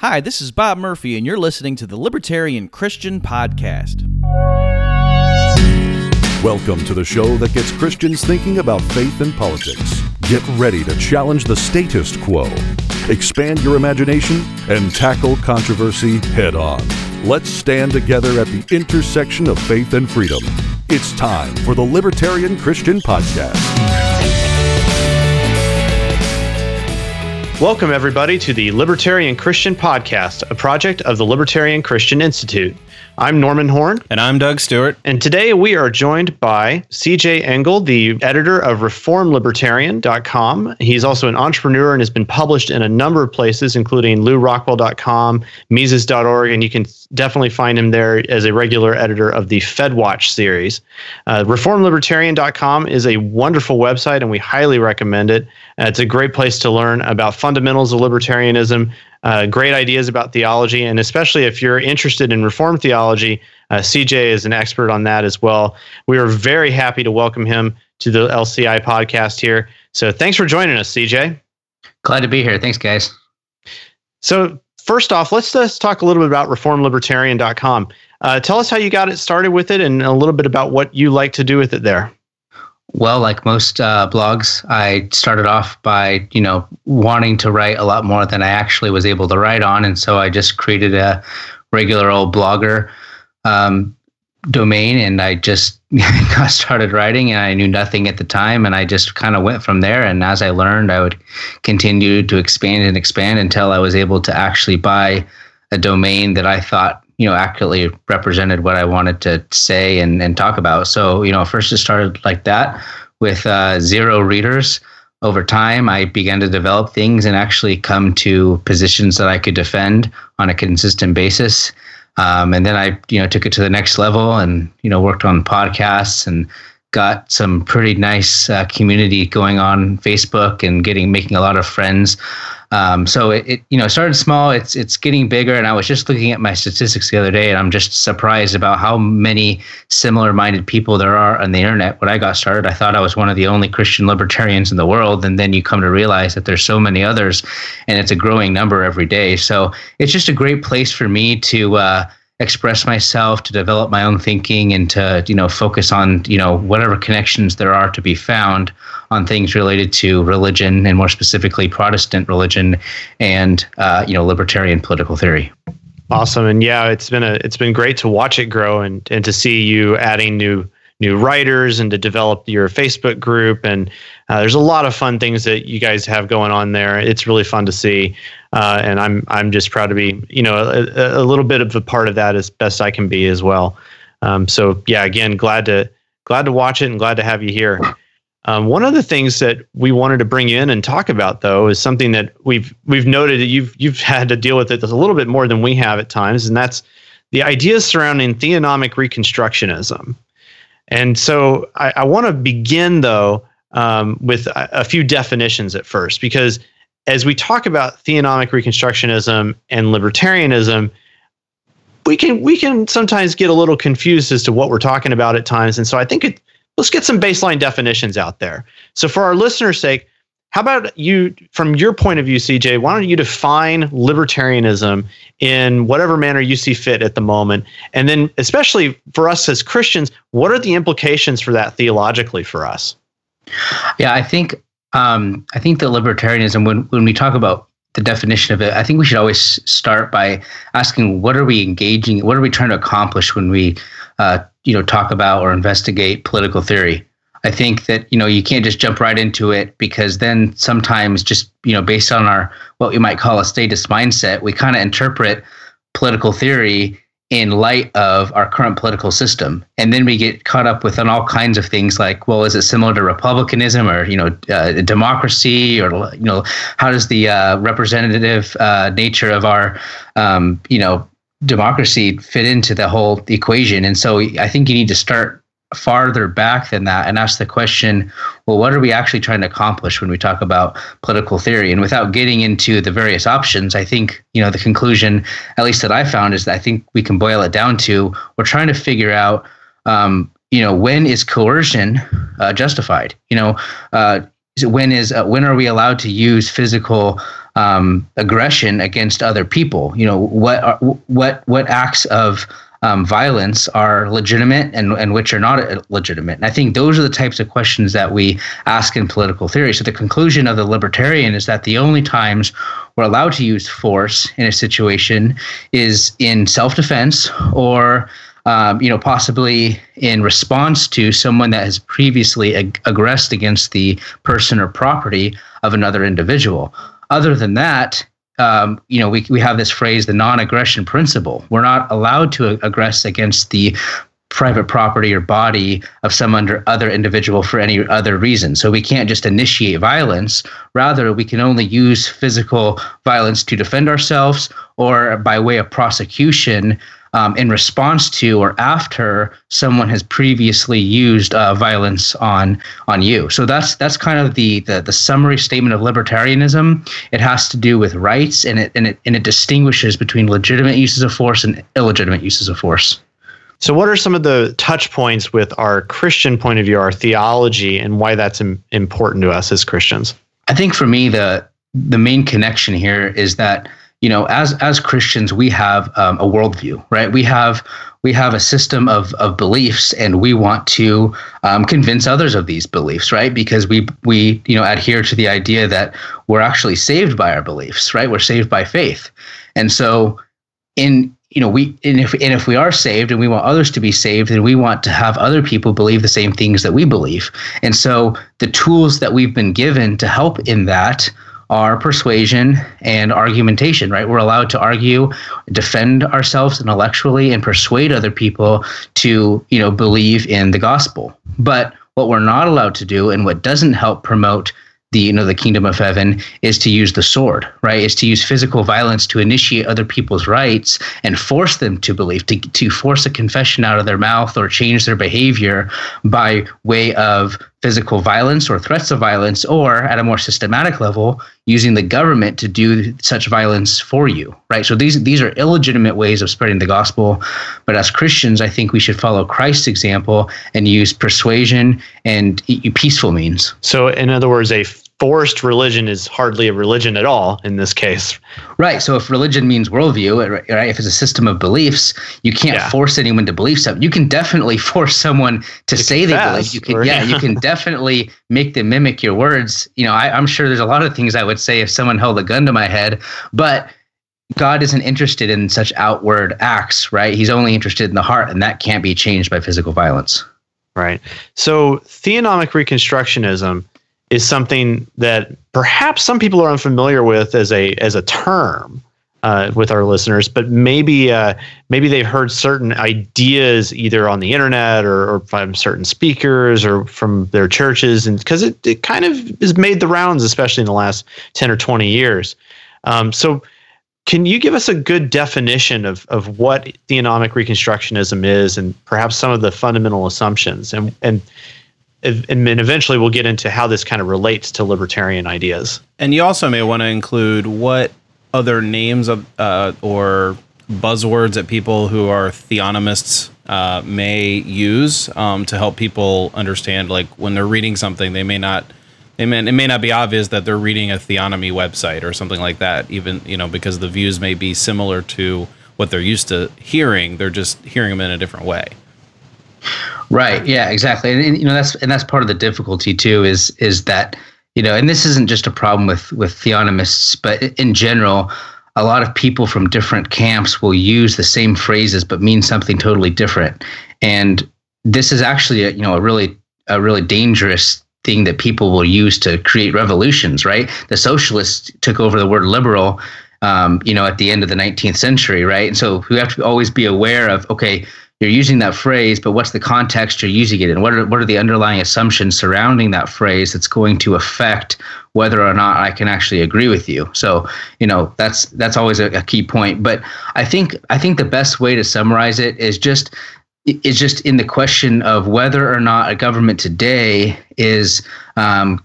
Hi, this is Bob Murphy, and you're listening to the Libertarian Christian Podcast. Welcome to the show that gets Christians thinking about faith and politics. Get ready to challenge the status quo, expand your imagination, and tackle controversy head on. Let's stand together at the intersection of faith and freedom. It's time for the Libertarian Christian Podcast. Welcome, everybody, to the Libertarian Christian Podcast, a project of the Libertarian Christian Institute. I'm Norman Horn. And I'm Doug Stewart. And today we are joined by CJay Engel, the editor of ReformedLibertarian.com. He's also an entrepreneur and has been published in a number of places, including LewRockwell.com, Mises.org, and you can definitely find him there as a regular editor of the FedWatch series. Uh, ReformedLibertarian.com is a wonderful website, and we highly recommend it. Uh, it's a great place to learn about fundamentals of libertarianism, uh, great ideas about theology, and especially if you're interested in Reformed theology, uh, CJay is an expert on that as well. We are very happy to welcome him to the LCI podcast here. So thanks for joining us, CJay. Glad to be here. Thanks, guys. So first off, let's just talk a little bit about reformedlibertarian.com. Uh, tell us how you got it started with it and a little bit about what you like to do with it there. Well, like most uh, blogs, I started off by you know wanting to write a lot more than I actually was able to write on, and so I just created a regular old blogger um, domain, and I just got started writing, and I knew nothing at the time, and I just kind of went from there. And as I learned, I would continue to expand and expand until I was able to actually buy a domain that I thought you know accurately represented what I wanted to say and, and talk about. So you know, first it started like that with uh, zero readers. Over time, I began to develop things and actually come to positions that I could defend on a consistent basis. Um, and then I, you know, took it to the next level and you know worked on podcasts and got some pretty nice uh, community going on Facebook and getting making a lot of friends. Um, so it, it, you know, started small. It's it's getting bigger, and I was just looking at my statistics the other day, and I'm just surprised about how many similar-minded people there are on the internet. When I got started, I thought I was one of the only Christian libertarians in the world, and then you come to realize that there's so many others, and it's a growing number every day. So it's just a great place for me to. Uh, express myself to develop my own thinking and to you know focus on you know whatever connections there are to be found on things related to religion and more specifically protestant religion and uh, you know libertarian political theory awesome and yeah it's been a it's been great to watch it grow and and to see you adding new new writers and to develop your Facebook group. And uh, there's a lot of fun things that you guys have going on there. It's really fun to see. Uh, and I'm I'm just proud to be you know a, a, little bit of a part of that as best I can be as well. Um, so yeah, again, glad to glad to watch it and glad to have you here. Um, one of the things that we wanted to bring in and talk about, though, is something that we've we've noted that you've you've had to deal with it a little bit more than we have at times, and that's the ideas surrounding theonomic reconstructionism. And so I, I want to begin though um, with a, a, few definitions at first, because as we talk about theonomic reconstructionism and libertarianism, we can we can sometimes get a little confused as to what we're talking about at times. And so I think it, let's get some baseline definitions out there. So for our listeners' sake, how about you, from your point of view, CJay? Why don't you define libertarianism in whatever manner you see fit at the moment? And then, especially for us as Christians, what are the implications for that theologically for us? Yeah, I think um, I think that libertarianism, when when we talk about the definition of it, I think we should always start by asking what are we engaging, what are we trying to accomplish when we, uh, you know, talk about or investigate political theory. I think that you know you can't just jump right into it because then sometimes just you know based on our what we might call a statist mindset, we kind of interpret political theory in light of our current political system, and then we get caught up with on all kinds of things like, well, is it similar to republicanism or you know uh, democracy or you know how does the uh, representative uh, nature of our um, you know democracy fit into the whole equation? And so I think you need to start farther back than that and ask the question well what are we actually trying to accomplish when we talk about political theory and without getting into the various options i think you know the conclusion at least that i found is that i think we can boil it down to we're trying to figure out um, you know when is coercion uh, justified you know uh, when is uh, when are we allowed to use physical um, aggression against other people. You know, what are, what what acts of um, violence are legitimate and, and which are not legitimate. And I think those are the types of questions that we ask in political theory. So the conclusion of the libertarian is that the only times we're allowed to use force in a situation is in self-defense or um, you know, possibly in response to someone that has previously ag- aggressed against the person or property of another individual. Other than that, um, you know, we, we have this phrase, the non-aggression principle. We're not allowed to aggress against the private property or body of some under other individual for any other reason. So we can't just initiate violence. Rather, we can only use physical violence to defend ourselves or by way of prosecution um, in response to or after someone has previously used uh, violence on on you. So that's that's kind of the, the the summary statement of libertarianism. It has to do with rights, and it and it and it distinguishes between legitimate uses of force and illegitimate uses of force. So, what are some of the touch points with our Christian point of view, our theology, and why that's Im- important to us as Christians? I think for me, the the main connection here is that you know, as as Christians, we have um, a worldview, right? We have we have a system of of beliefs, and we want to um, convince others of these beliefs, right? Because we we you know adhere to the idea that we're actually saved by our beliefs, right? We're saved by faith, and so in you know we and if and if we are saved and we want others to be saved then we want to have other people believe the same things that we believe and so the tools that we've been given to help in that are persuasion and argumentation, right? We're allowed to argue, defend ourselves intellectually, and persuade other people to, you know, believe in the gospel. But what we're not allowed to do and what doesn't help promote the you know the kingdom of heaven is to use the sword right is to use physical violence to initiate other people's rights and force them to believe to, to force a confession out of their mouth or change their behavior by way of physical violence or threats of violence or at a more systematic level using the government to do such violence for you right? So these these are illegitimate ways of spreading the gospel. But as christians i think we should follow christ's example and use persuasion and peaceful means. So in other words a forced religion is hardly a religion at all in this case. Right. So if religion means worldview, right? If it's a system of beliefs, you can't yeah. force anyone to believe something. You can definitely force someone to, to say they believe. You can, or, yeah, you can definitely make them mimic your words. You know, I, I'm sure there's a lot of things I would say if someone held a gun to my head, but God isn't interested in such outward acts, right? He's only interested in the heart, and that can't be changed by physical violence. Right. So theonomic reconstructionism is something that perhaps some people are unfamiliar with as a as a term uh, with our listeners, but maybe uh, maybe they've heard certain ideas either on the internet or, or from certain speakers or from their churches, and because it, it kind of has made the rounds, especially in the last ten or twenty years. Um, so, can you give us a good definition of of what theonomic reconstructionism is, and perhaps some of the fundamental assumptions, and and and then eventually we'll get into how this kind of relates to libertarian ideas. And you also may want to include what other names of uh, or buzzwords that people who are theonomists uh, may use um, to help people understand. Like when they're reading something, they may not. They may, it may not be obvious that they're reading a theonomy website or something like that. Even you know because the views may be similar to what they're used to hearing. They're just hearing them in a different way. Right. Yeah. Exactly. And, and, you know that's and that's part of the difficulty too is is that you know and this isn't just a problem with with theonomists but in general a lot of people from different camps will use the same phrases but mean something totally different and this is actually a, you know a really a really dangerous thing that people will use to create revolutions right the socialists took over the word liberal um, you know at the end of the 19th century right and so we have to always be aware of okay you're using that phrase, but what's the context you're using it in? What are what are the underlying assumptions surrounding that phrase that's going to affect whether or not I can actually agree with you? So, you know, that's that's always a, a key point. But I think I think the best way to summarize it is just is just in the question of whether or not a government today is um,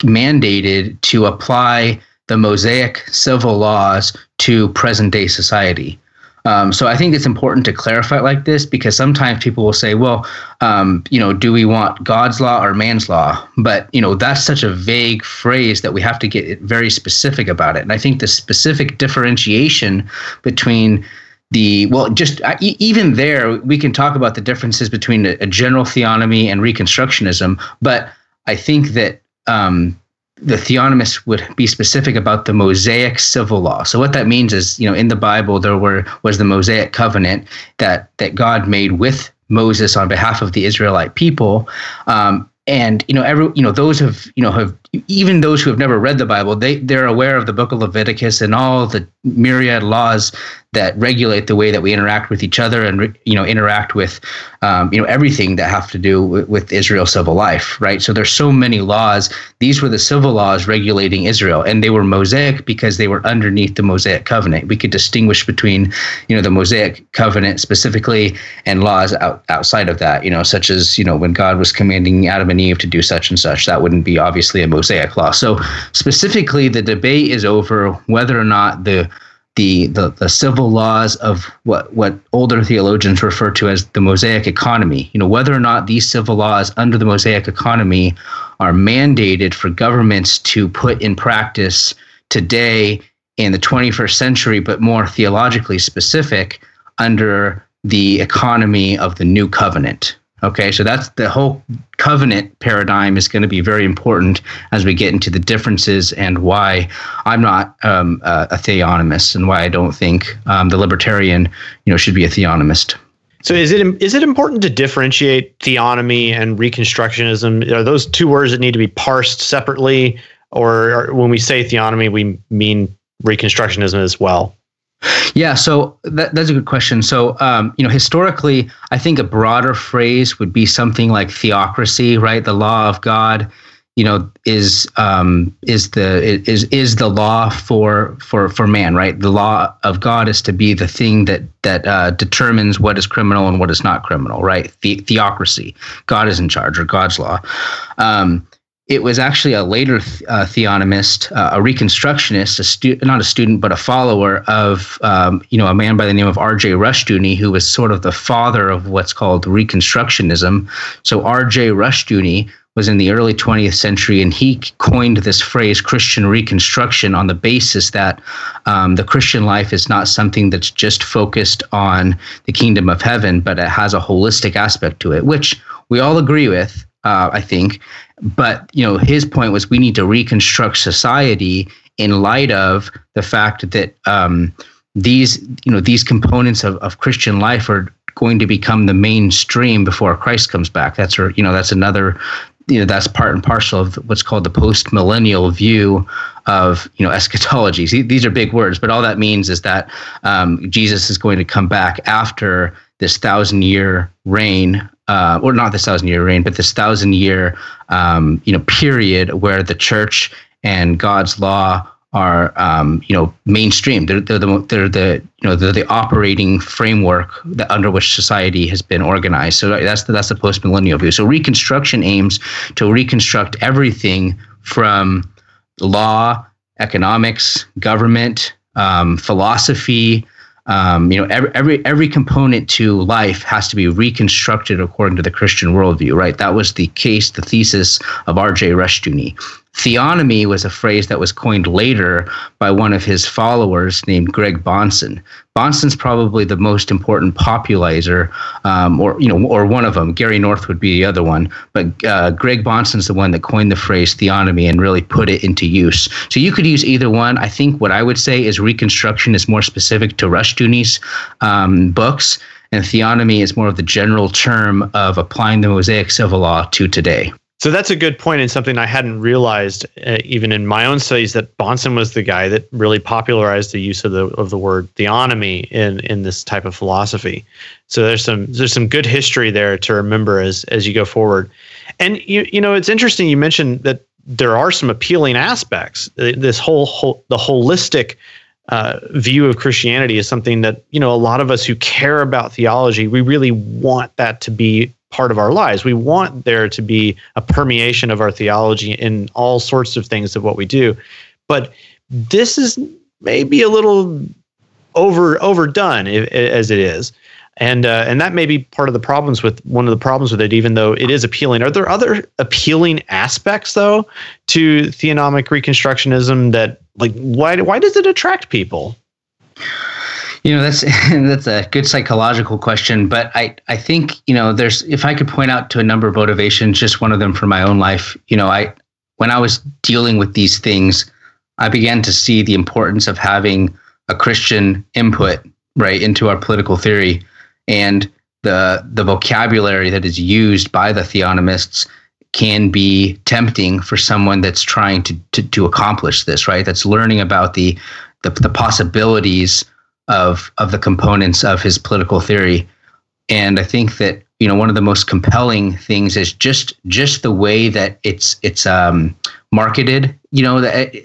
mandated to apply the Mosaic civil laws to present day society. Um, so I think it's important to clarify it like this because sometimes people will say, well, um, you know, do we want God's law or man's law? But, you know, that's such a vague phrase that we have to get very specific about it. And I think the specific differentiation between the well just even there we can talk about the differences between a, a general theonomy and reconstructionism but i think that um, the theonomists would be specific about the Mosaic civil law. So what that means is, you know, in the Bible there were was the Mosaic covenant that that God made with Moses on behalf of the Israelite people, um, and you know every you know those have you know have even those who have never read the bible they they're aware of the book of leviticus and all the myriad laws that regulate the way that we interact with each other and you know interact with um, you know everything that have to do with, with Israel civil life, right? So there's so many laws. These were the civil laws regulating Israel, and they were Mosaic because they were underneath the Mosaic covenant. We could distinguish between you know the Mosaic covenant specifically and laws out, outside of that, you know, such as you know when God was commanding Adam and Eve to do such and such. That wouldn't be obviously a Mosaic law. So specifically, the debate is over whether or not the the, the, the civil laws of what, what older theologians refer to as the Mosaic economy. You know, whether or not these civil laws under the Mosaic economy are mandated for governments to put in practice today in the 21st century, but more theologically specific under the economy of the new covenant. Okay, so that's the whole covenant paradigm is going to be very important as we get into the differences and why I'm not um, a theonomist and why I don't think um, the libertarian, you know, should be a theonomist. So is it is it important to differentiate theonomy and reconstructionism? Are those two words that need to be parsed separately, or when we say theonomy, we mean reconstructionism as well? Yeah, so that, that's a good question. So, um, you know, historically, I think a broader phrase would be something like theocracy, right? The law of God, you know, is um, is the is is the law for for for man, right? The law of God is to be the thing that that uh, determines what is criminal and what is not criminal, right? The, theocracy, God is in charge, or God's law. Um, it was actually a later uh, theonomist, uh, a reconstructionist, a stu- not a student, but a follower of, um, you know, a man by the name of R.J. Rushdoony, who was sort of the father of what's called Reconstructionism. So R.J. Rushdoony was in the early 20th century, and he coined this phrase Christian Reconstruction on the basis that um, the Christian life is not something that's just focused on the kingdom of heaven, but it has a holistic aspect to it, which we all agree with. Uh, I think, but you know, his point was we need to reconstruct society in light of the fact that um, these, you know, these components of, of Christian life are going to become the mainstream before Christ comes back. That's or you know, that's another you know that's part and parcel of what's called the post millennial view of you know eschatology these are big words but all that means is that um, jesus is going to come back after this thousand year reign uh, or not this thousand year reign, but this thousand year um, you know period where the church and God's law are um, you know mainstream. They're, they're the they're the you know they're the operating framework that under which society has been organized. So that's the, that's the post millennial view. So Reconstruction aims to reconstruct everything from law, economics, government, um, philosophy, um, you know, every, every every component to life has to be reconstructed according to the Christian worldview, right? That was the case, the thesis of R.J. Rushdoony. Theonomy was a phrase that was coined later by one of his followers named Greg Bahnsen. Bahnsen's probably the most important popularizer, um, or you know, or one of them. Gary North would be the other one, but uh, Greg Bahnsen's the one that coined the phrase theonomy and really put it into use. So you could use either one. I think what I would say is reconstruction is more specific to Rushdoony's um, books, and theonomy is more of the general term of applying the Mosaic civil law to today. So that's a good point and something I hadn't realized uh, even in my own studies that Bahnsen was the guy that really popularized the use of the of the word theonomy in in this type of philosophy. So there's some there's some good history there to remember as as you go forward. And you you know it's interesting you mentioned that there are some appealing aspects. Uh, this whole, whole the holistic uh, view of Christianity is something that you know a lot of us who care about theology we really want that to be part of our lives. We want there to be a permeation of our theology in all sorts of things of what we do. But this is maybe a little over overdone as it is and uh, and that may be part of the problems with one of the problems with it even though it is appealing are there other appealing aspects though to theonomic reconstructionism that like why why does it attract people you know that's that's a good psychological question but i i think you know there's if i could point out to a number of motivations just one of them for my own life you know i when i was dealing with these things i began to see the importance of having a christian input right into our political theory and the the vocabulary that is used by the theonomists can be tempting for someone that's trying to, to, to accomplish this, right? That's learning about the, the, the possibilities of of the components of his political theory. And I think that you know one of the most compelling things is just just the way that it's it's um, marketed. You know,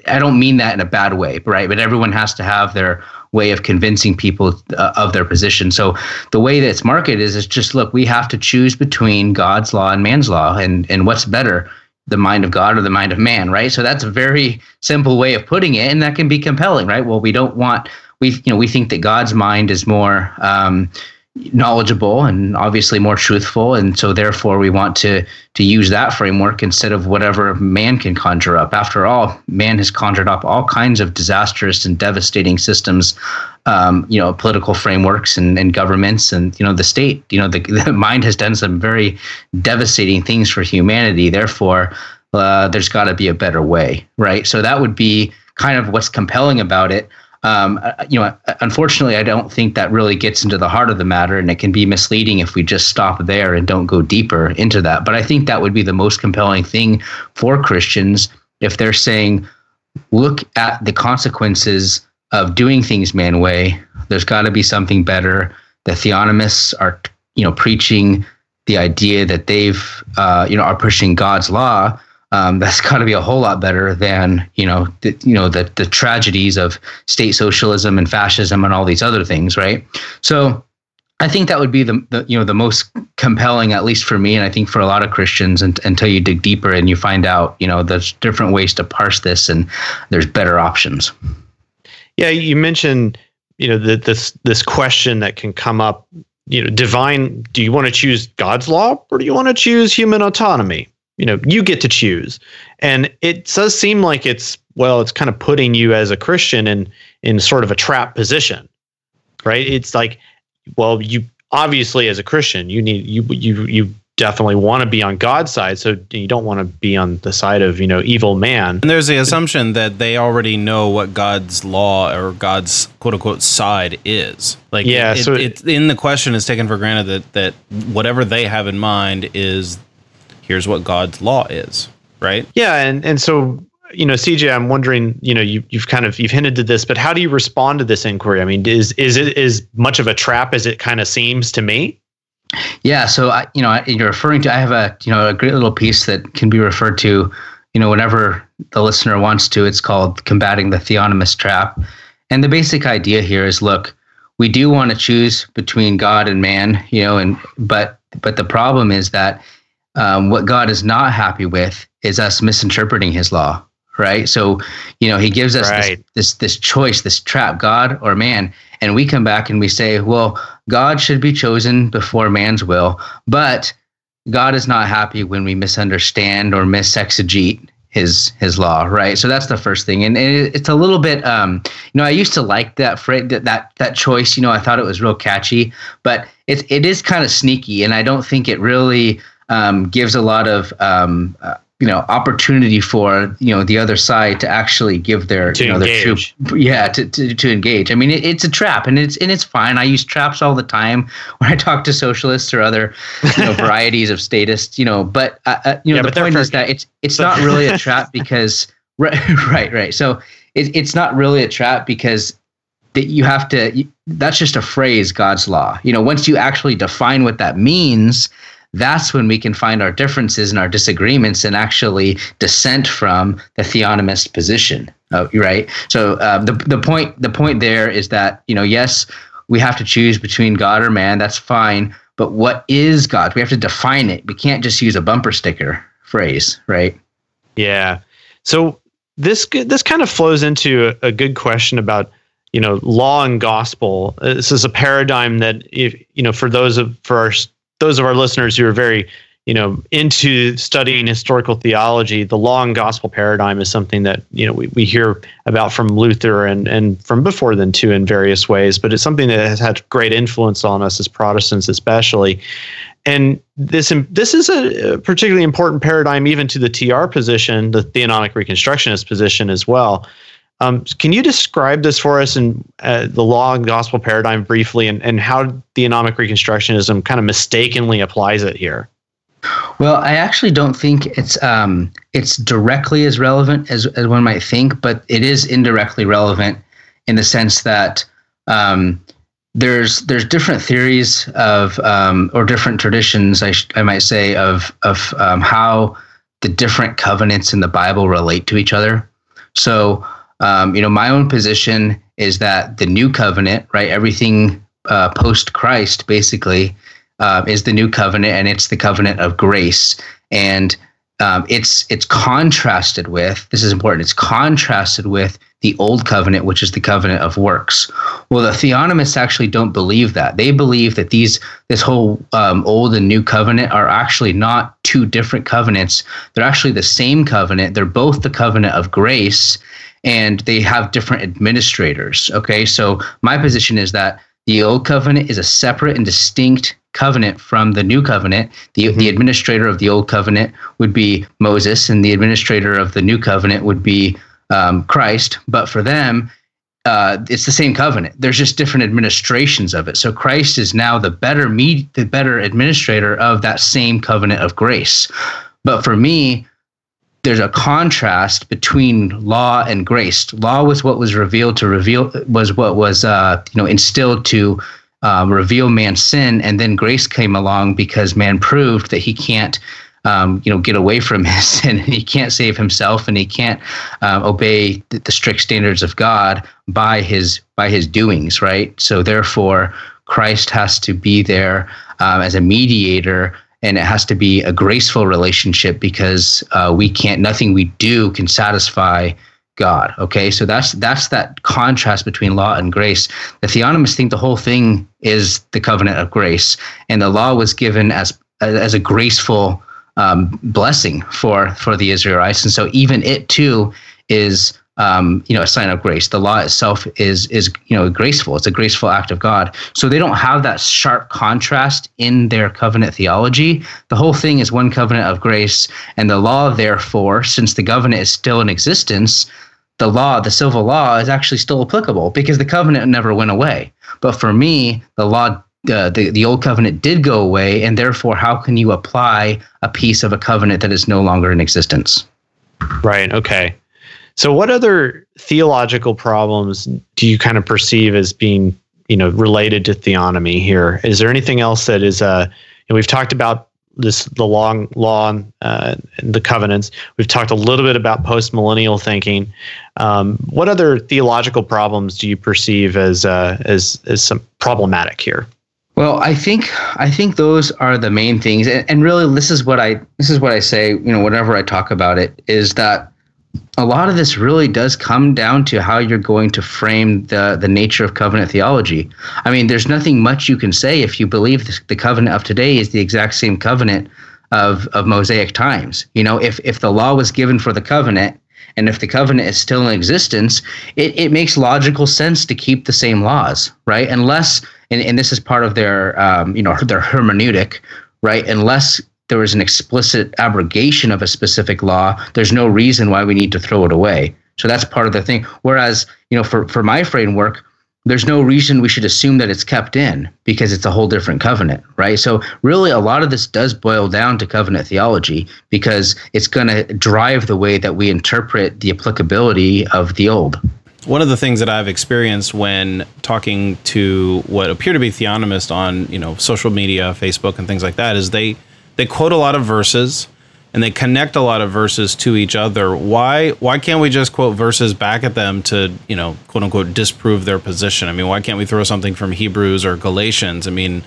I don't mean that in a bad way, right? But everyone has to have their way of convincing people uh, of their position. So the way that it's marketed is, is just look, we have to choose between God's law and man's law, and and what's better, the mind of God or the mind of man, right? So that's a very simple way of putting it, and that can be compelling, right? Well, we don't want we you know we think that God's mind is more um, knowledgeable and obviously more truthful. And so therefore we want to to use that framework instead of whatever man can conjure up. After all man has conjured up all kinds of disastrous and devastating systems um, you know political frameworks and, and governments and you know the state. You know the, the mind has done some very devastating things for humanity. Therefore uh, there's got to be a better way right? So that would be kind of what's compelling about it um, uh, you know, unfortunately, I don't think that really gets into the heart of the matter, and it can be misleading if we just stop there and don't go deeper into that. But I think that would be the most compelling thing for Christians if they're saying, look at the consequences of doing things man way. There's got to be something better. The theonomists are, you know, preaching the idea that they've, uh, you know, are pushing God's law um, that's got to be a whole lot better than you know the, you know the the tragedies of state socialism and fascism and all these other things, right? So I think that would be the, the you know the most compelling, at least for me, and I think for a lot of Christians, and, until you dig deeper and you find out you know there's different ways to parse this and there's better options. Yeah, you mentioned you know that this this question that can come up you know divine do you want to choose god's law or do you want to choose human autonomy you know you get to choose. And it does seem like it's well it's kind of putting you as a christian in in sort of a trap position right? It's like well you obviously as a christian you need you you you definitely want to be on god's side so you don't want to be on the side of you know evil man. And there's the assumption that they already know what god's law or god's quote unquote side is. Like yeah it, so it, it in the question is taken for granted that that whatever they have in mind is here's what God's law is, right? Yeah, and and so you know, CJay, I'm wondering, you know, you you've kind of you've hinted to this, but how do you respond to this inquiry? I mean, is is it is much of a trap as it kind of seems to me? Yeah, so I, you know, you're referring to. I have a you know a great little piece that can be referred to, you know, whenever the listener wants to. It's called "Combating the Theonomist Trap," and the basic idea here is: look, we do want to choose between God and man, you know, and but but the problem is that um, what God is not happy with is us misinterpreting His law, right? So, you know, He gives us right. this, this this choice, this trap, God or man, and we come back and we say, well, God should be chosen before man's will, but God is not happy when we misunderstand or misexegete his his law, right? So that's the first thing, and, and it's a little bit, um, you know, I used to like that phrase, that that that choice. You know, I thought it was real catchy, but it it is kind of sneaky, and I don't think it really um, gives a lot of um, uh, you know opportunity for you know the other side to actually give their to you know engage. their true yeah to, to, to engage. I mean it, it's a trap and it's and it's fine. I use traps all the time when i talk to socialists or other you know varieties of statists you know but uh, uh you know yeah, the point is that it's it's not really a trap because right right right. So it, it's not really a trap because that you have to that's just a phrase god's law. You know once you actually define what that means that's when we can find our differences and our disagreements and actually dissent from the theonomist position uh, right? So uh, the, the point the point there is that you know yes we have to choose between god or man that's fine but what is god? We have to define it. We can't just use a bumper sticker phrase right? Yeah. So this this kind of flows into a, a good question about you know law and gospel. This is a paradigm that if you know for those of for our those of our listeners who are very you know into studying historical theology the law gospel paradigm is something that you know we, we hear about from luther and and from before then too in various ways but it's something that has had great influence on us as protestants especially. And this this is a particularly important paradigm even to the tr position the theonomic reconstructionist position as well um, can you describe this for us in uh, the law and gospel paradigm briefly and, and how theonomic reconstructionism kind of mistakenly applies it here well, I actually don't think it's um, it's directly as relevant as, as one might think, but it is indirectly relevant in the sense that um, there's there's different theories of um, or different traditions, I, sh- I might say, of of um, how the different covenants in the Bible relate to each other. So, um, you know, my own position is that the new covenant, right, everything uh, post Christ, basically uh, is the new covenant, and it's the covenant of grace. And um, it's it's contrasted with this is important. It's contrasted with the old covenant, which is the covenant of works. Well, the theonomists actually don't believe that. They believe that these this whole um, old and new covenant are actually not two different covenants. They're actually the same covenant. They're both the covenant of grace, and they have different administrators. Okay, so my position is that the old covenant is a separate and distinct covenant from the new covenant. The, mm-hmm. the administrator of the old covenant would be Moses, and the administrator of the new covenant would be um, Christ. But for them, uh, it's the same covenant. There's just different administrations of it. So Christ is now the better me, the better administrator of that same covenant of grace. But for me, there's a contrast between law and grace. Law was what was revealed to reveal was what was uh, you know instilled to um, reveal man's sin, and then grace came along because man proved that he can't, um, you know, get away from his sin, he can't save himself, and he can't uh, obey the, the, strict standards of God by his by his doings, right? So therefore, Christ has to be there um, as a mediator. And it has to be a graceful relationship because uh, we can't, nothing we do can satisfy God. Okay, so that's that's that contrast between law and grace. The theonomists think the whole thing is the covenant of grace, and the law was given as as a graceful um, blessing for for the Israelites, and so even it too is um, you know a sign of grace. The law itself is is you know graceful. It's a graceful act of God. So they don't have that sharp contrast in their covenant theology. The whole thing is one covenant of grace, and the law, therefore, since the covenant is still in existence, the law, the civil law, is actually still applicable because the covenant never went away. But for me, the law, uh, the the old covenant did go away, and therefore, how can you apply a piece of a covenant that is no longer in existence? Right. Okay. So, what other theological problems do you kind of perceive as being, you know, related to theonomy here? Is there anything else that is, uh, and we've talked about this the long law uh, and the covenants. We've talked a little bit about post millennial thinking. Um, what other theological problems do you perceive as uh, as as some problematic here? Well, I think I think those are the main things, and, and really, this is what I this is what I say. You know, whenever I talk about it, is that a lot of this really does come down to how you're going to frame the the nature of covenant theology. I mean, there's nothing much you can say if you believe the, the covenant of today is the exact same covenant of of Mosaic times. You know, if if the law was given for the covenant and if the covenant is still in existence, it, it makes logical sense to keep the same laws, right? Unless and, and this is part of their um, you know their hermeneutic, right? Unless there was an explicit abrogation of a specific law, there's no reason why we need to throw it away. So that's part of the thing. Whereas, you know, for, for my framework, there's no reason we should assume that it's kept in because it's a whole different covenant, right? So really a lot of this does boil down to covenant theology because it's going to drive the way that we interpret the applicability of the old. One of the things that I've experienced when talking to what appear to be theonomists on, you know, social media, Facebook and things like that is they they quote a lot of verses and they connect a lot of verses to each other. Why why can't we just quote verses back at them to, you know, quote unquote disprove their position? I mean, why can't we throw something from Hebrews or Galatians? I mean,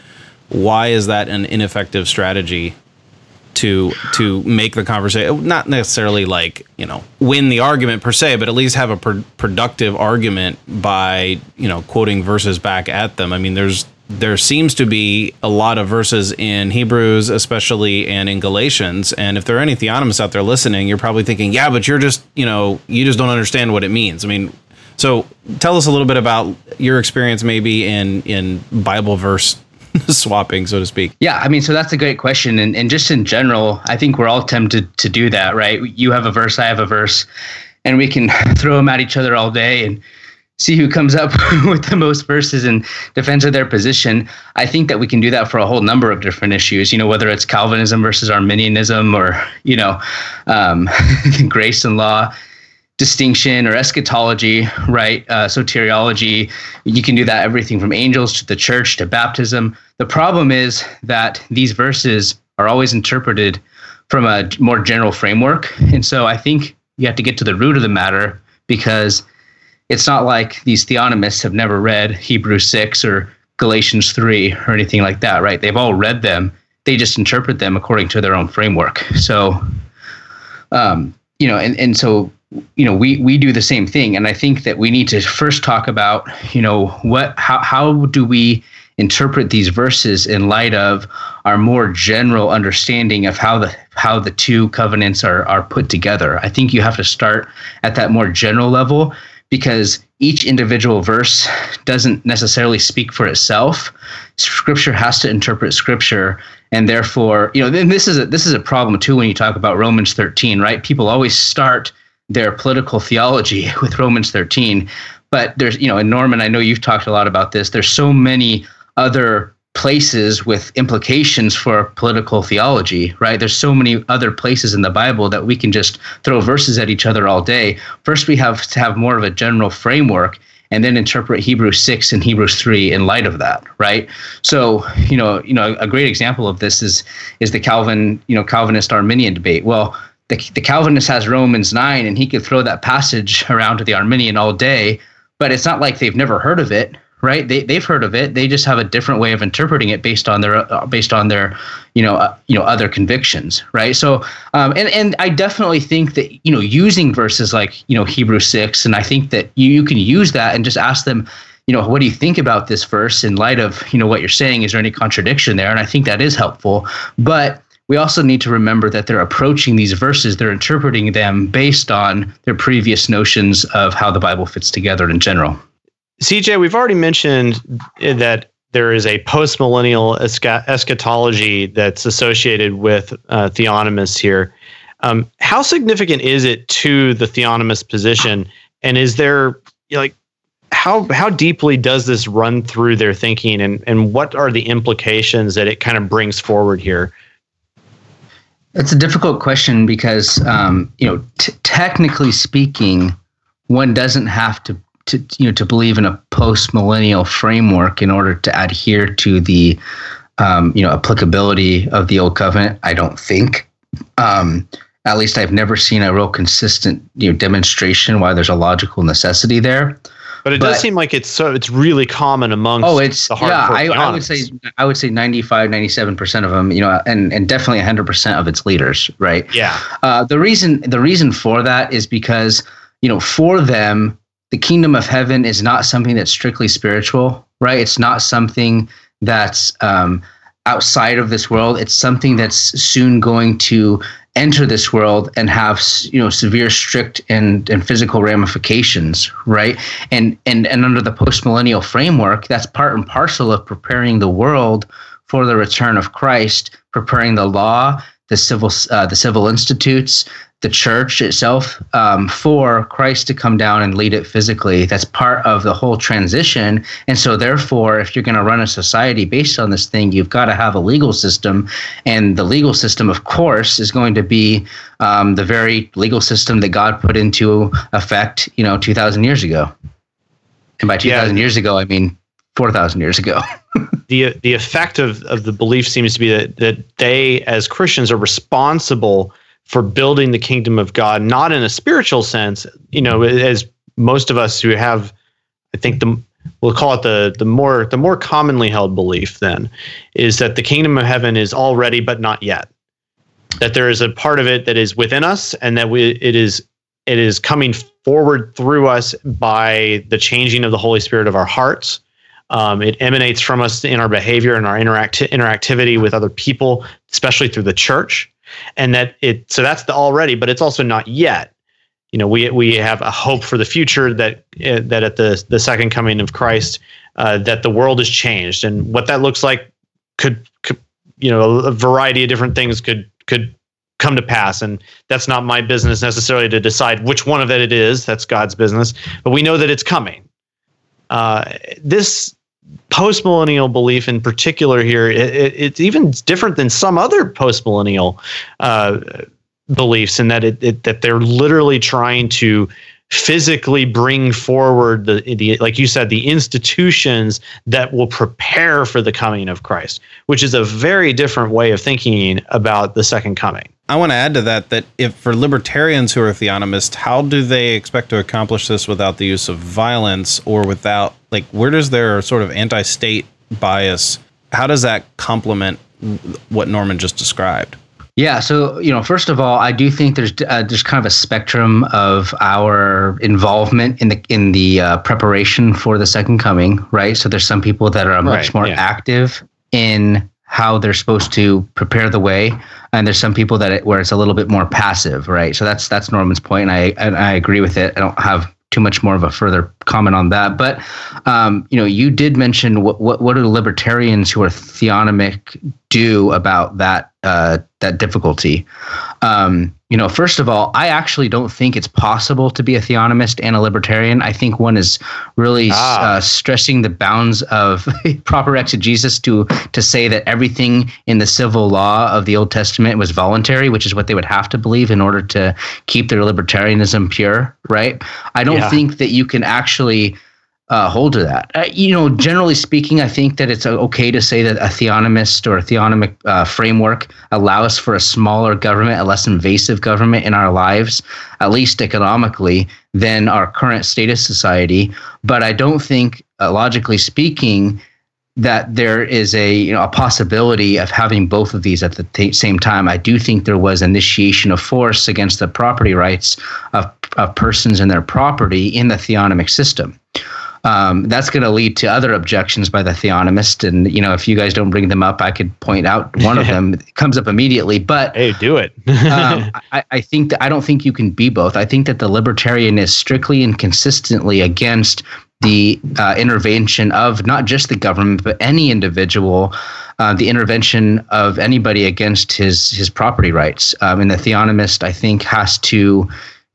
why is that an ineffective strategy? to to make the conversation not necessarily like you know win the argument per se but at least have a pr- productive argument by you know quoting verses back at them i mean there's there seems to be a lot of verses in hebrews especially and in galatians and if there are any theonomists out there listening you're probably thinking yeah but you're just you know you just don't understand what it means i mean so tell us a little bit about your experience maybe in in bible verse swapping, so to speak? Yeah, I mean, so that's a great question. And, and just in general, I think we're all tempted to do that, right? You have a verse, I have a verse, and we can throw them at each other all day and see who comes up with the most verses in defense of their position. I think that we can do that for a whole number of different issues, you know, whether it's Calvinism versus Arminianism or, you know, um, grace and law distinction or eschatology, right? Uh, soteriology. You can do that everything from angels to the church to baptism. The problem is that these verses are always interpreted from a more general framework. And so I think you have to get to the root of the matter because it's not like these theonomists have never read Hebrews 6 or Galatians 3 or anything like that, right? They've all read them. They just interpret them according to their own framework. So, um, you know, and, and so you know we we do the same thing and i think that we need to first talk about you know what how how do we interpret these verses in light of our more general understanding of how the how the two covenants are are put together i think you have to start at that more general level because each individual verse doesn't necessarily speak for itself scripture has to interpret scripture and therefore you know then this is a this is a problem too when you talk about romans 13 right people always start their political theology with Romans 13. But there's, you know, and Norman, I know you've talked a lot about this. There's so many other places with implications for political theology, right? There's so many other places in the Bible that we can just throw verses at each other all day. First, we have to have more of a general framework and then interpret Hebrews 6 and Hebrews 3 in light of that, right? So, you know, you know, a great example of this is is the Calvin, you know, Calvinist Arminian debate. Well, the, the Calvinist has Romans 9 and he could throw that passage around to the Arminian all day, but it's not like they've never heard of it, right? They, they've heard of it. They just have a different way of interpreting it based on their, uh, based on their, you know, uh, you know, other convictions, right? So, um, and, and I definitely think that, you know, using verses like, you know, Hebrew 6, and I think that you, you can use that and just ask them, you know, what do you think about this verse in light of, you know, what you're saying? Is there any contradiction there? And I think that is helpful. But we also need to remember that they're approaching these verses, they're interpreting them based on their previous notions of how the Bible fits together in general. CJay, we've already mentioned that there is a postmillennial eschatology that's associated with uh, theonomists here. Um, how significant is it to the theonomist position? And is there like how how deeply does this run through their thinking, and and what are the implications that it kind of brings forward here? It's a difficult question because, um, you know, t- technically speaking, one doesn't have to, to, you know, to believe in a post millennial framework in order to adhere to the, um, you know, applicability of the old covenant. I don't think. Um, at least I've never seen a real consistent, you know, demonstration why there's a logical necessity there. But it but, does seem like it's so it's really common amongst oh it's yeah I, I, would say I would say 95 97 percent of them you know and and definitely 100 percent of its leaders right yeah uh, the reason the reason for that is because you know for them the kingdom of heaven is not something that's strictly spiritual right? It's not something that's um, outside of this world. It's something that's soon going to enter this world and have you know severe strict and, and physical ramifications right? And and and under the post-millennial framework that's part and parcel of preparing the world for the return of christ preparing the law the civil uh, the civil institutes the church itself um, for Christ to come down and lead it physically. That's part of the whole transition. And so, therefore, if you're going to run a society based on this thing, you've got to have a legal system. And the legal system, of course, is going to be um, the very legal system that God put into effect, you know, 2,000 years ago. And by 2,000 yeah. years ago, I mean 4,000 years ago. the the effect of, of the belief seems to be that, that they, as Christians, are responsible for building the kingdom of God, not in a spiritual sense, you know, as most of us who have, I think the we'll call it the the more the more commonly held belief then is that the kingdom of heaven is already but not yet. that there is a part of it that is within us, and that we it is it is coming forward through us by the changing of the Holy Spirit of our hearts. Um, it emanates from us in our behavior and our interact- interactivity with other people, especially through the church. And that it so that's the already, but it's also not yet. You know, we we have a hope for the future that uh, that at the the second coming of Christ, uh, that the world is changed, and what that looks like could, could you know a variety of different things could could come to pass. And that's not my business necessarily to decide which one of that it is. That's God's business. But we know that it's coming. Uh, this post millennial belief in particular here, it, it, it's even different than some other post millennial uh, beliefs in that it, that they're literally trying to physically bring forward the, the like you said the institutions that will prepare for the coming of Christ which is a very different way of thinking about the second coming. I want to add to that that if for libertarians who are theonomists how do they expect to accomplish this without the use of violence or without like where does their sort of anti-state bias how does that complement what Norman just described yeah. So, you know, first of all, I do think there's uh, there's kind of a spectrum of our involvement in the in the uh, preparation for the second coming, right? So there's some people that are much right, more yeah. active in how they're supposed to prepare the way, and there's some people that it, where it's a little bit more passive, right? So that's that's Norman's point, and I and I agree with it. I don't have too much more of a further comment on that. But um, you know, you did mention what what what do libertarians who are theonomic do about that uh, that difficulty? Um, you know, first of all, I actually don't think it's possible to be a theonomist and a libertarian. I think one is really ah. uh, stressing the bounds of proper exegesis to to say that everything in the civil law of the Old Testament was voluntary, which is what they would have to believe in order to keep their libertarianism pure, right? I don't yeah. think that you can actually uh, hold to that. Uh, you know, generally speaking, I think that it's okay to say that a theonomist or a theonomic uh, framework allows for a smaller government, a less invasive government in our lives, at least economically, than our current statist society. But I don't think, uh, logically speaking, that there is a you know a possibility of having both of these at the t- same time. I do think there was initiation of force against the property rights of, of persons and their property in the theonomic system um, that's going to lead to other objections by the theonomist. And you know, if you guys don't bring them up, I could point out one of them. It comes up immediately. But hey, do it. um, I, I, think that I don't think you can be both. I think that the libertarian is strictly and consistently against the uh, intervention of not just the government but any individual. Uh, the intervention of anybody against his his property rights, um, and the theonomist, I think, has to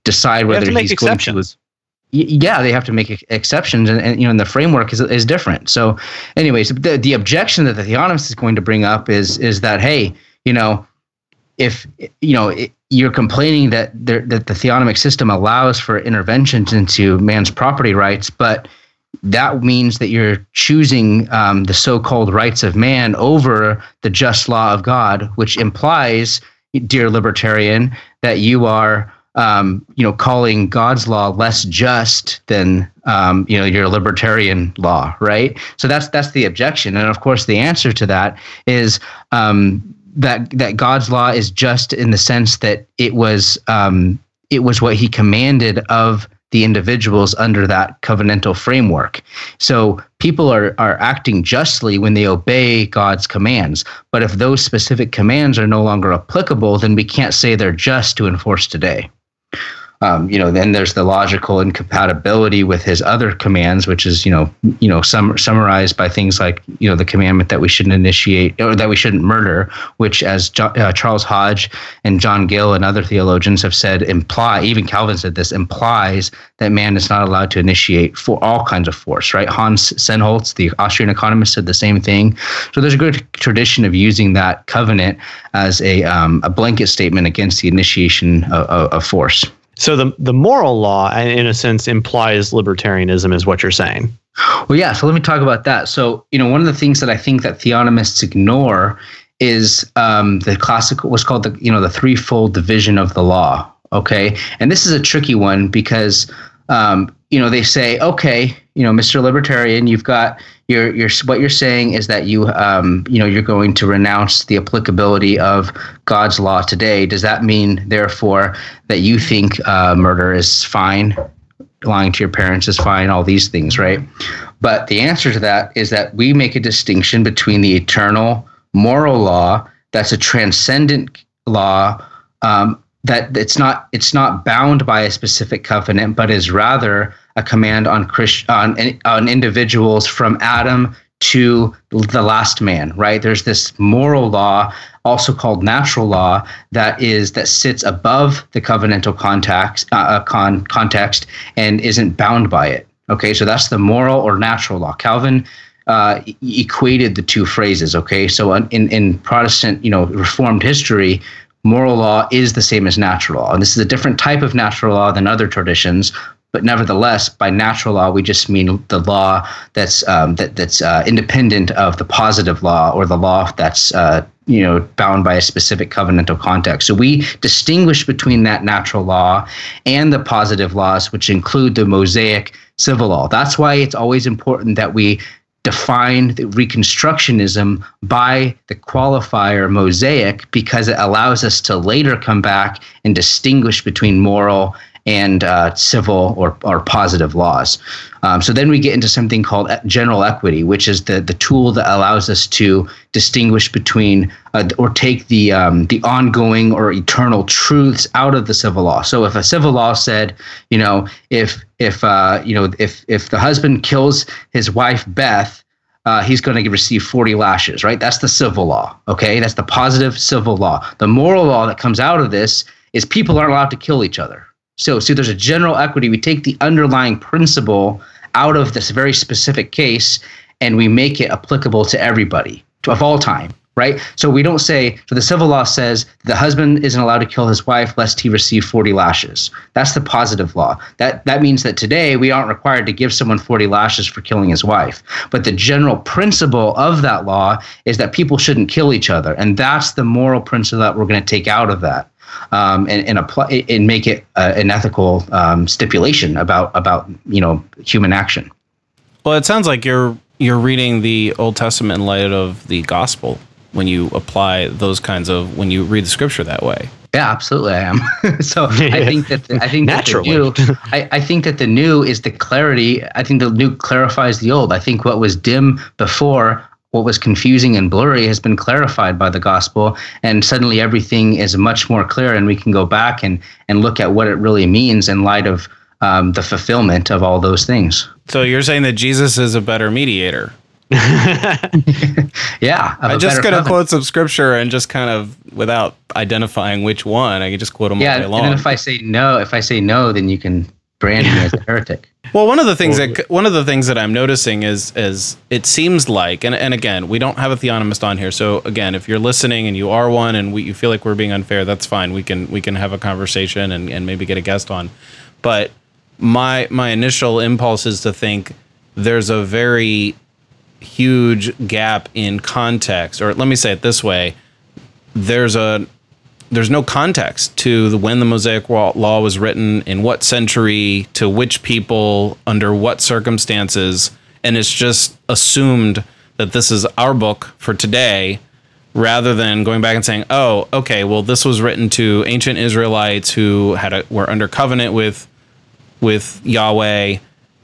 decide whether he's going to yeah, they have to make exceptions, and, and, you know, and the framework is is different. So, anyways, the the objection that the theonomist is going to bring up is is that hey, you know, if you know it, you're complaining that there, that the theonomic system allows for interventions into man's property rights, but that means that you're choosing um, the so-called rights of man over the just law of God, which implies, dear libertarian, that you are um, you know, calling God's law less just than um, you know your libertarian law, right? So that's that's the objection, and of course the answer to that is um, that that God's law is just in the sense that it was um, it was what He commanded of the individuals under that covenantal framework. So people are are acting justly when they obey God's commands. But if those specific commands are no longer applicable, then we can't say they're just to enforce today um, you know, then there's the logical incompatibility with his other commands, which is, you know, you know, sum, summarized by things like, you know, the commandment that we shouldn't initiate or that we shouldn't murder, which, as jo- uh, Charles Hodge and John Gill and other theologians have said, imply, even Calvin said this, implies that man is not allowed to initiate for all kinds of force, right? Hans Sennholz, the Austrian economist, said the same thing. So there's a good tradition of using that covenant as a, um, a blanket statement against the initiation of, of, of force. So the the moral law, in a sense, implies libertarianism, is what you're saying. Well, yeah. So let me talk about that. So you know, one of the things that I think that theonomists ignore is um, the classical what's called the you know the threefold division of the law. Okay, and this is a tricky one because um, you know they say okay, you know, Mr. Libertarian, you've got your your what you're saying is that you um, you know you're going to renounce the applicability of God's law today. Does that mean, therefore, that you think uh, murder is fine, lying to your parents is fine, all these things, right? But the answer to that is that we make a distinction between the eternal moral law that's a transcendent law um, that it's not it's not bound by a specific covenant, but is rather a command on Christ, on on individuals from Adam to the last man. Right? There's this moral law, also called natural law, that is that sits above the covenantal context, uh, uh con, context and isn't bound by it. Okay, so that's the moral or natural law. Calvin uh, equated the two phrases. Okay, so in in Protestant, you know, Reformed history, moral law is the same as natural law, and this is a different type of natural law than other traditions. But nevertheless, by natural law, we just mean the law that's um, that that's uh, independent of the positive law or the law that's uh, you know bound by a specific covenantal context. So we distinguish between that natural law and the positive laws, which include the Mosaic civil law. That's why it's always important that we define the Reconstructionism by the qualifier Mosaic because it allows us to later come back and distinguish between moral and uh, civil or, or positive laws. Um, so then we get into something called general equity, which is the, the tool that allows us to distinguish between uh, or take the um, the ongoing or eternal truths out of the civil law. So if a civil law said, you know, if if uh, you know if if the husband kills his wife Beth, uh, he's going to receive 40 lashes, right? That's the civil law. Okay, that's the positive civil law. The moral law that comes out of this is people aren't allowed to kill each other. So, so there's a general equity. We take the underlying principle out of this very specific case and we make it applicable to everybody to, of all time, right? So we don't say, so the civil law says the husband isn't allowed to kill his wife lest he receive 40 lashes. That's the positive law. That, that means that today we aren't required to give someone 40 lashes for killing his wife. But the general principle of that law is that people shouldn't kill each other. And that's the moral principle that we're going to take out of that um, and, and apply and make it uh, an ethical um, stipulation about about you know human action. Well, it sounds like you're you're reading the Old Testament in light of the gospel when you apply those kinds of when you read the scripture that way. Yeah, absolutely, I am. so I think that the, I think Naturally. that the new, I, I think that the new is the clarity. I think the new clarifies the old. I think what was dim before what was confusing and blurry has been clarified by the gospel and suddenly everything is much more clear and we can go back and and look at what it really means in light of um, the fulfillment of all those things. So you're saying that jesus is a better mediator. Yeah i just gonna quote some scripture and just kind of without identifying which one i can just quote them yeah, all day long. and if i say no if i say no then you can brand me as a heretic well, one of the things that one of the things that I'm noticing is is it seems like, and, and again, we don't have a theonomist on here, so again, if you're listening and you are one, and we, you feel like we're being unfair, that's fine. We can we can have a conversation and, and maybe get a guest on. But my my initial impulse is to think there's a very huge gap in context, or let me say it this way: there's a there's no context to the, when the Mosaic Law was written, in what century, to which people, under what circumstances, and it's just assumed that this is our book for today, rather than going back and saying, "Oh, okay, well, this was written to ancient Israelites who had a, were under covenant with with Yahweh."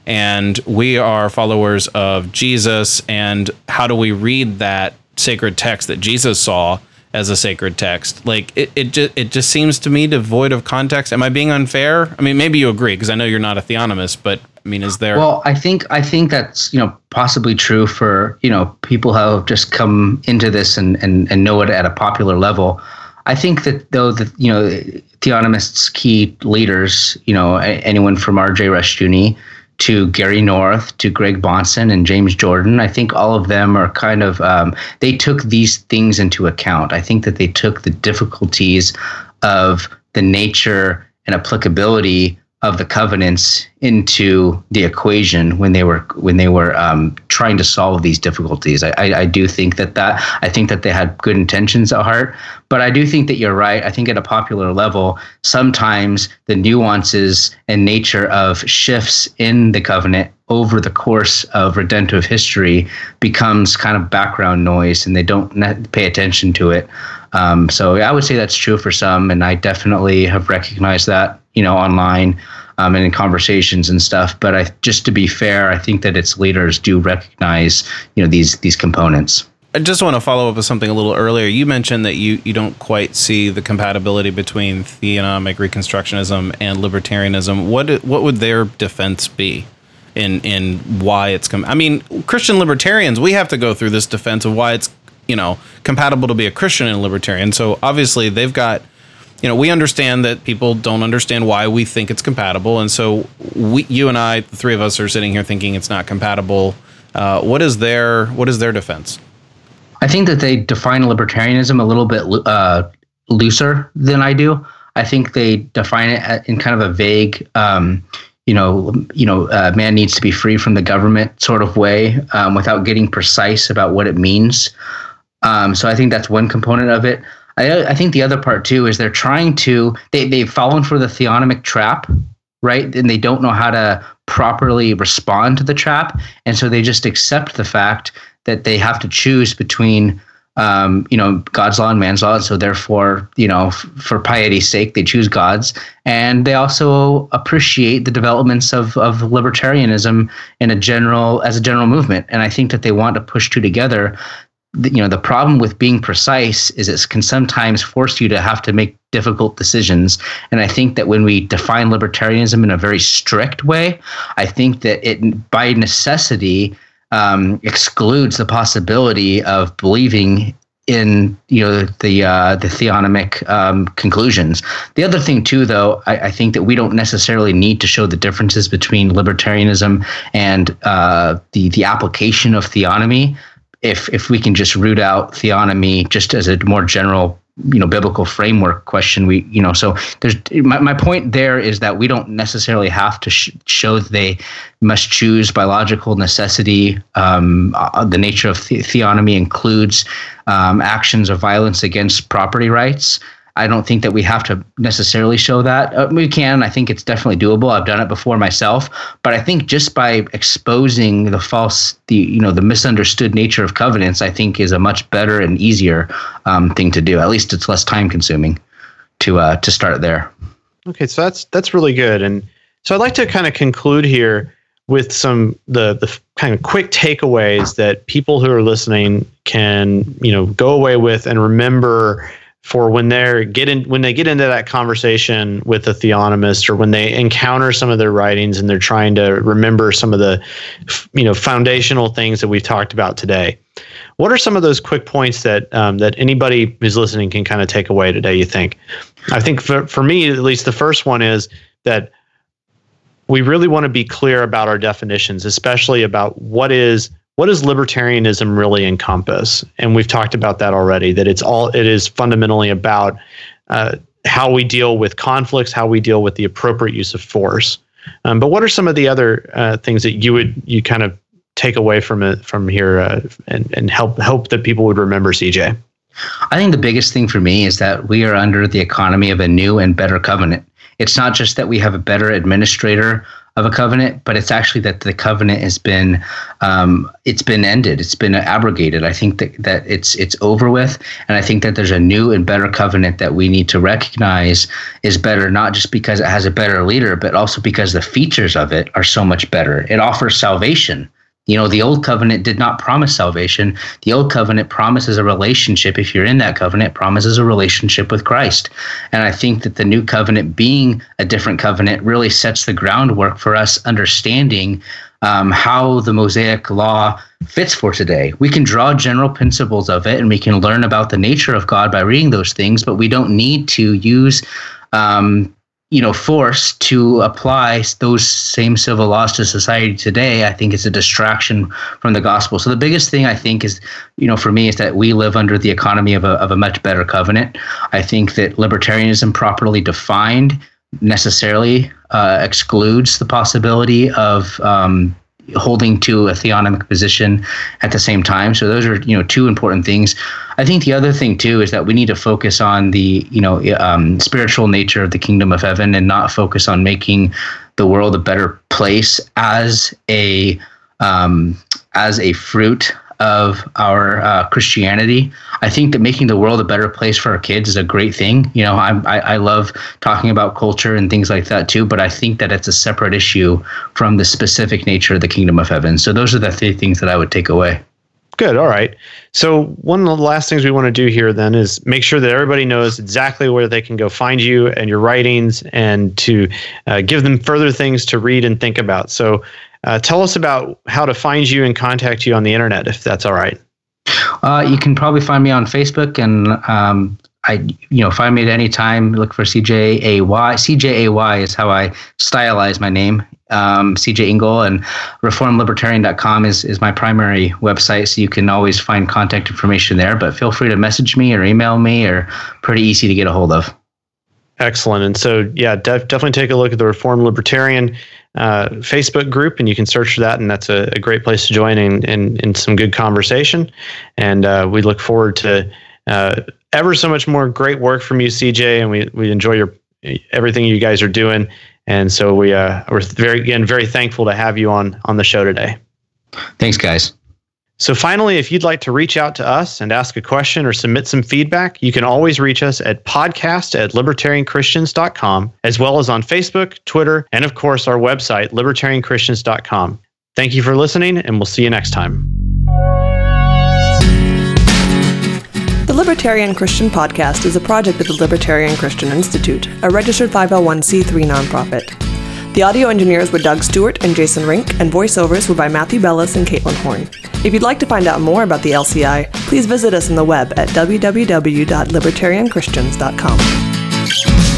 And we are followers of Jesus. And how do we read that sacred text that Jesus saw? As a sacred text. Like it, it just it just seems to me devoid of context. Am I being unfair? I mean, maybe you agree because I know you're not a theonomist, but I mean, is there? Well, I think I think that's you know possibly true for you know people who have just come into this and and and know it at a popular level. I think that though the you know theonomists key leaders, you know anyone from R.J. Rushdoony to Gary North, to Greg Bahnsen and James Jordan. I think all of them are kind of, um, they took these things into account. I think that they took the difficulties of the nature and applicability of the covenants into the equation when they were when they were um, trying to solve these difficulties. I, I, I, do think that that I think that they had good intentions at heart, but I do think that you're right. I think at a popular level, sometimes the nuances and nature of shifts in the covenant over the course of redemptive history becomes kind of background noise and they don't pay attention to it. Um, so I would say that's true for some, and I definitely have recognized that, you know, online um, and in conversations and stuff. But I, just to be fair, I think that its leaders do recognize, you know, these these components. I just want to follow up with something a little earlier. You mentioned that you, you don't quite see the compatibility between theonomic reconstructionism and libertarianism. What what would their defense be in in why it's come. I mean, Christian libertarians, we have to go through this defense of why it's you know compatible to be a Christian and a libertarian. So obviously they've got you know we understand that people don't understand why we think it's compatible, and so we you and I, the three of us, are sitting here thinking it's not compatible. Uh, what is their what is their defense? I think that they define libertarianism a little bit uh, looser than I do. I think they define it in kind of a vague, um, you know, you know, uh, man needs to be free from the government sort of way, um, without getting precise about what it means. Um, so I think that's one component of it. I, I think the other part too is they're trying to they they've fallen for the theonomic trap, right? And they don't know how to properly respond to the trap, and so they just accept the fact that they have to choose between um, you know God's law and man's law. So therefore, you know, f- for piety's sake, they choose God's, and they also appreciate the developments of of libertarianism in a general as a general movement. And I think that they want to push two together. You know, the problem with being precise is it can sometimes force you to have to make difficult decisions. And I think that when we define libertarianism in a very strict way, I think that it by necessity um, excludes the possibility of believing in you know the uh, the theonomic um, conclusions. The other thing too, though, I, I, think that we don't necessarily need to show the differences between libertarianism and uh, the the application of theonomy. If if we can just root out theonomy just as a more general you know biblical framework question we you know so there's my, my point there is that we don't necessarily have to sh- show that they must choose biological necessity. Um, uh, the nature of the- theonomy includes um, actions of violence against property rights I don't think that we have to necessarily show that. Uh, we can. I think it's definitely doable. I've done it before myself, but I think just by exposing the false, the you know, the misunderstood nature of covenants, I think is a much better and easier um, thing to do. At least it's less time consuming to uh, to start there. Okay, so that's that's really good, and so I'd like to kind of conclude here with some the the kind of quick takeaways that people who are listening can you know go away with and remember for when they're get in, when they get into that conversation with a theonomist or when they encounter some of their writings and they're trying to remember some of the you know foundational things that we've talked about today. What are some of those quick points that um, that anybody who's listening can kind of take away today you think? I think for, for me at least the first one is that we really want to be clear about our definitions especially about what is what does libertarianism really encompass? And we've talked about that already. That it's all it is fundamentally about uh, how we deal with conflicts, how we deal with the appropriate use of force. Um, but what are some of the other uh, things that you would you kind of take away from it from here uh, and and help hope that people would remember CJay? I think the biggest thing for me is that we are under the economy of a new and better covenant. It's not just that we have a better administrator of a covenant, but it's actually that the covenant has been um, it's been ended, it's been abrogated. I think that that it's it's over with, and I think that there's a new and better covenant that we need to recognize is better, not just because it has a better leader, but also because the features of it are so much better. It offers salvation you know, the old covenant did not promise salvation. The old covenant promises a relationship. If you're in that covenant, promises a relationship with Christ. And I think that the new covenant being a different covenant really sets the groundwork for us understanding um, how the Mosaic law fits for today. We can draw general principles of it and we can learn about the nature of God by reading those things, but we don't need to use um, you know, forced to apply those same civil laws to society today, I think it's a distraction from the gospel. So the biggest thing I think is, you know, for me is that we live under the economy of a, of a much better covenant. I think that libertarianism properly defined necessarily uh, excludes the possibility of um, holding to a theonomic position at the same time. So those are you know two important things. I think the other thing too is that we need to focus on the you know um, spiritual nature of the kingdom of heaven and not focus on making the world a better place as a um, as a fruit of our uh, Christianity. I think that making the world a better place for our kids is a great thing. You know, I, I, I love talking about culture and things like that too, but I think that it's a separate issue from the specific nature of the kingdom of heaven. So those are the three things that I would take away. Good. All right. So, one of the last things we want to do here then is make sure that everybody knows exactly where they can go find you and your writings and to uh, give them further things to read and think about. So, uh, tell us about how to find you and contact you on the internet, if that's all right. Uh, you can probably find me on Facebook and um, I, you know, find me at any time. Look for CJAY. CJAY is how I stylize my name um, CJay Engel and reformedlibertarian.com is, is my primary website. So you can always find contact information there, but feel free to message me or email me or pretty easy to get a hold of. Excellent. And so, yeah, def- definitely take a look at the Reformed Libertarian uh, Facebook group, and you can search for that, and that's a, a great place to join in, in, in some good conversation. And uh, we look forward to uh, ever so much more great work from you, CJay, and we, we enjoy your everything you guys are doing. And so we uh, we're very again very thankful to have you on on the show today. Thanks, guys. So finally, if you'd like to reach out to us and ask a question or submit some feedback, you can always reach us at podcast at libertarianchristians.com, as well as on Facebook, Twitter, and of course our website, libertarianchristians.com. Thank you for listening, and we'll see you next time. The Libertarian Christian Podcast is a project of the Libertarian Christian Institute, a registered 501c3 nonprofit. The audio engineers were Doug Stewart and Jason Rink, and voiceovers were by Matthew Bellis and Caitlin Horn. If you'd like to find out more about the LCI, please visit us on the web at www.libertarianchristians.com.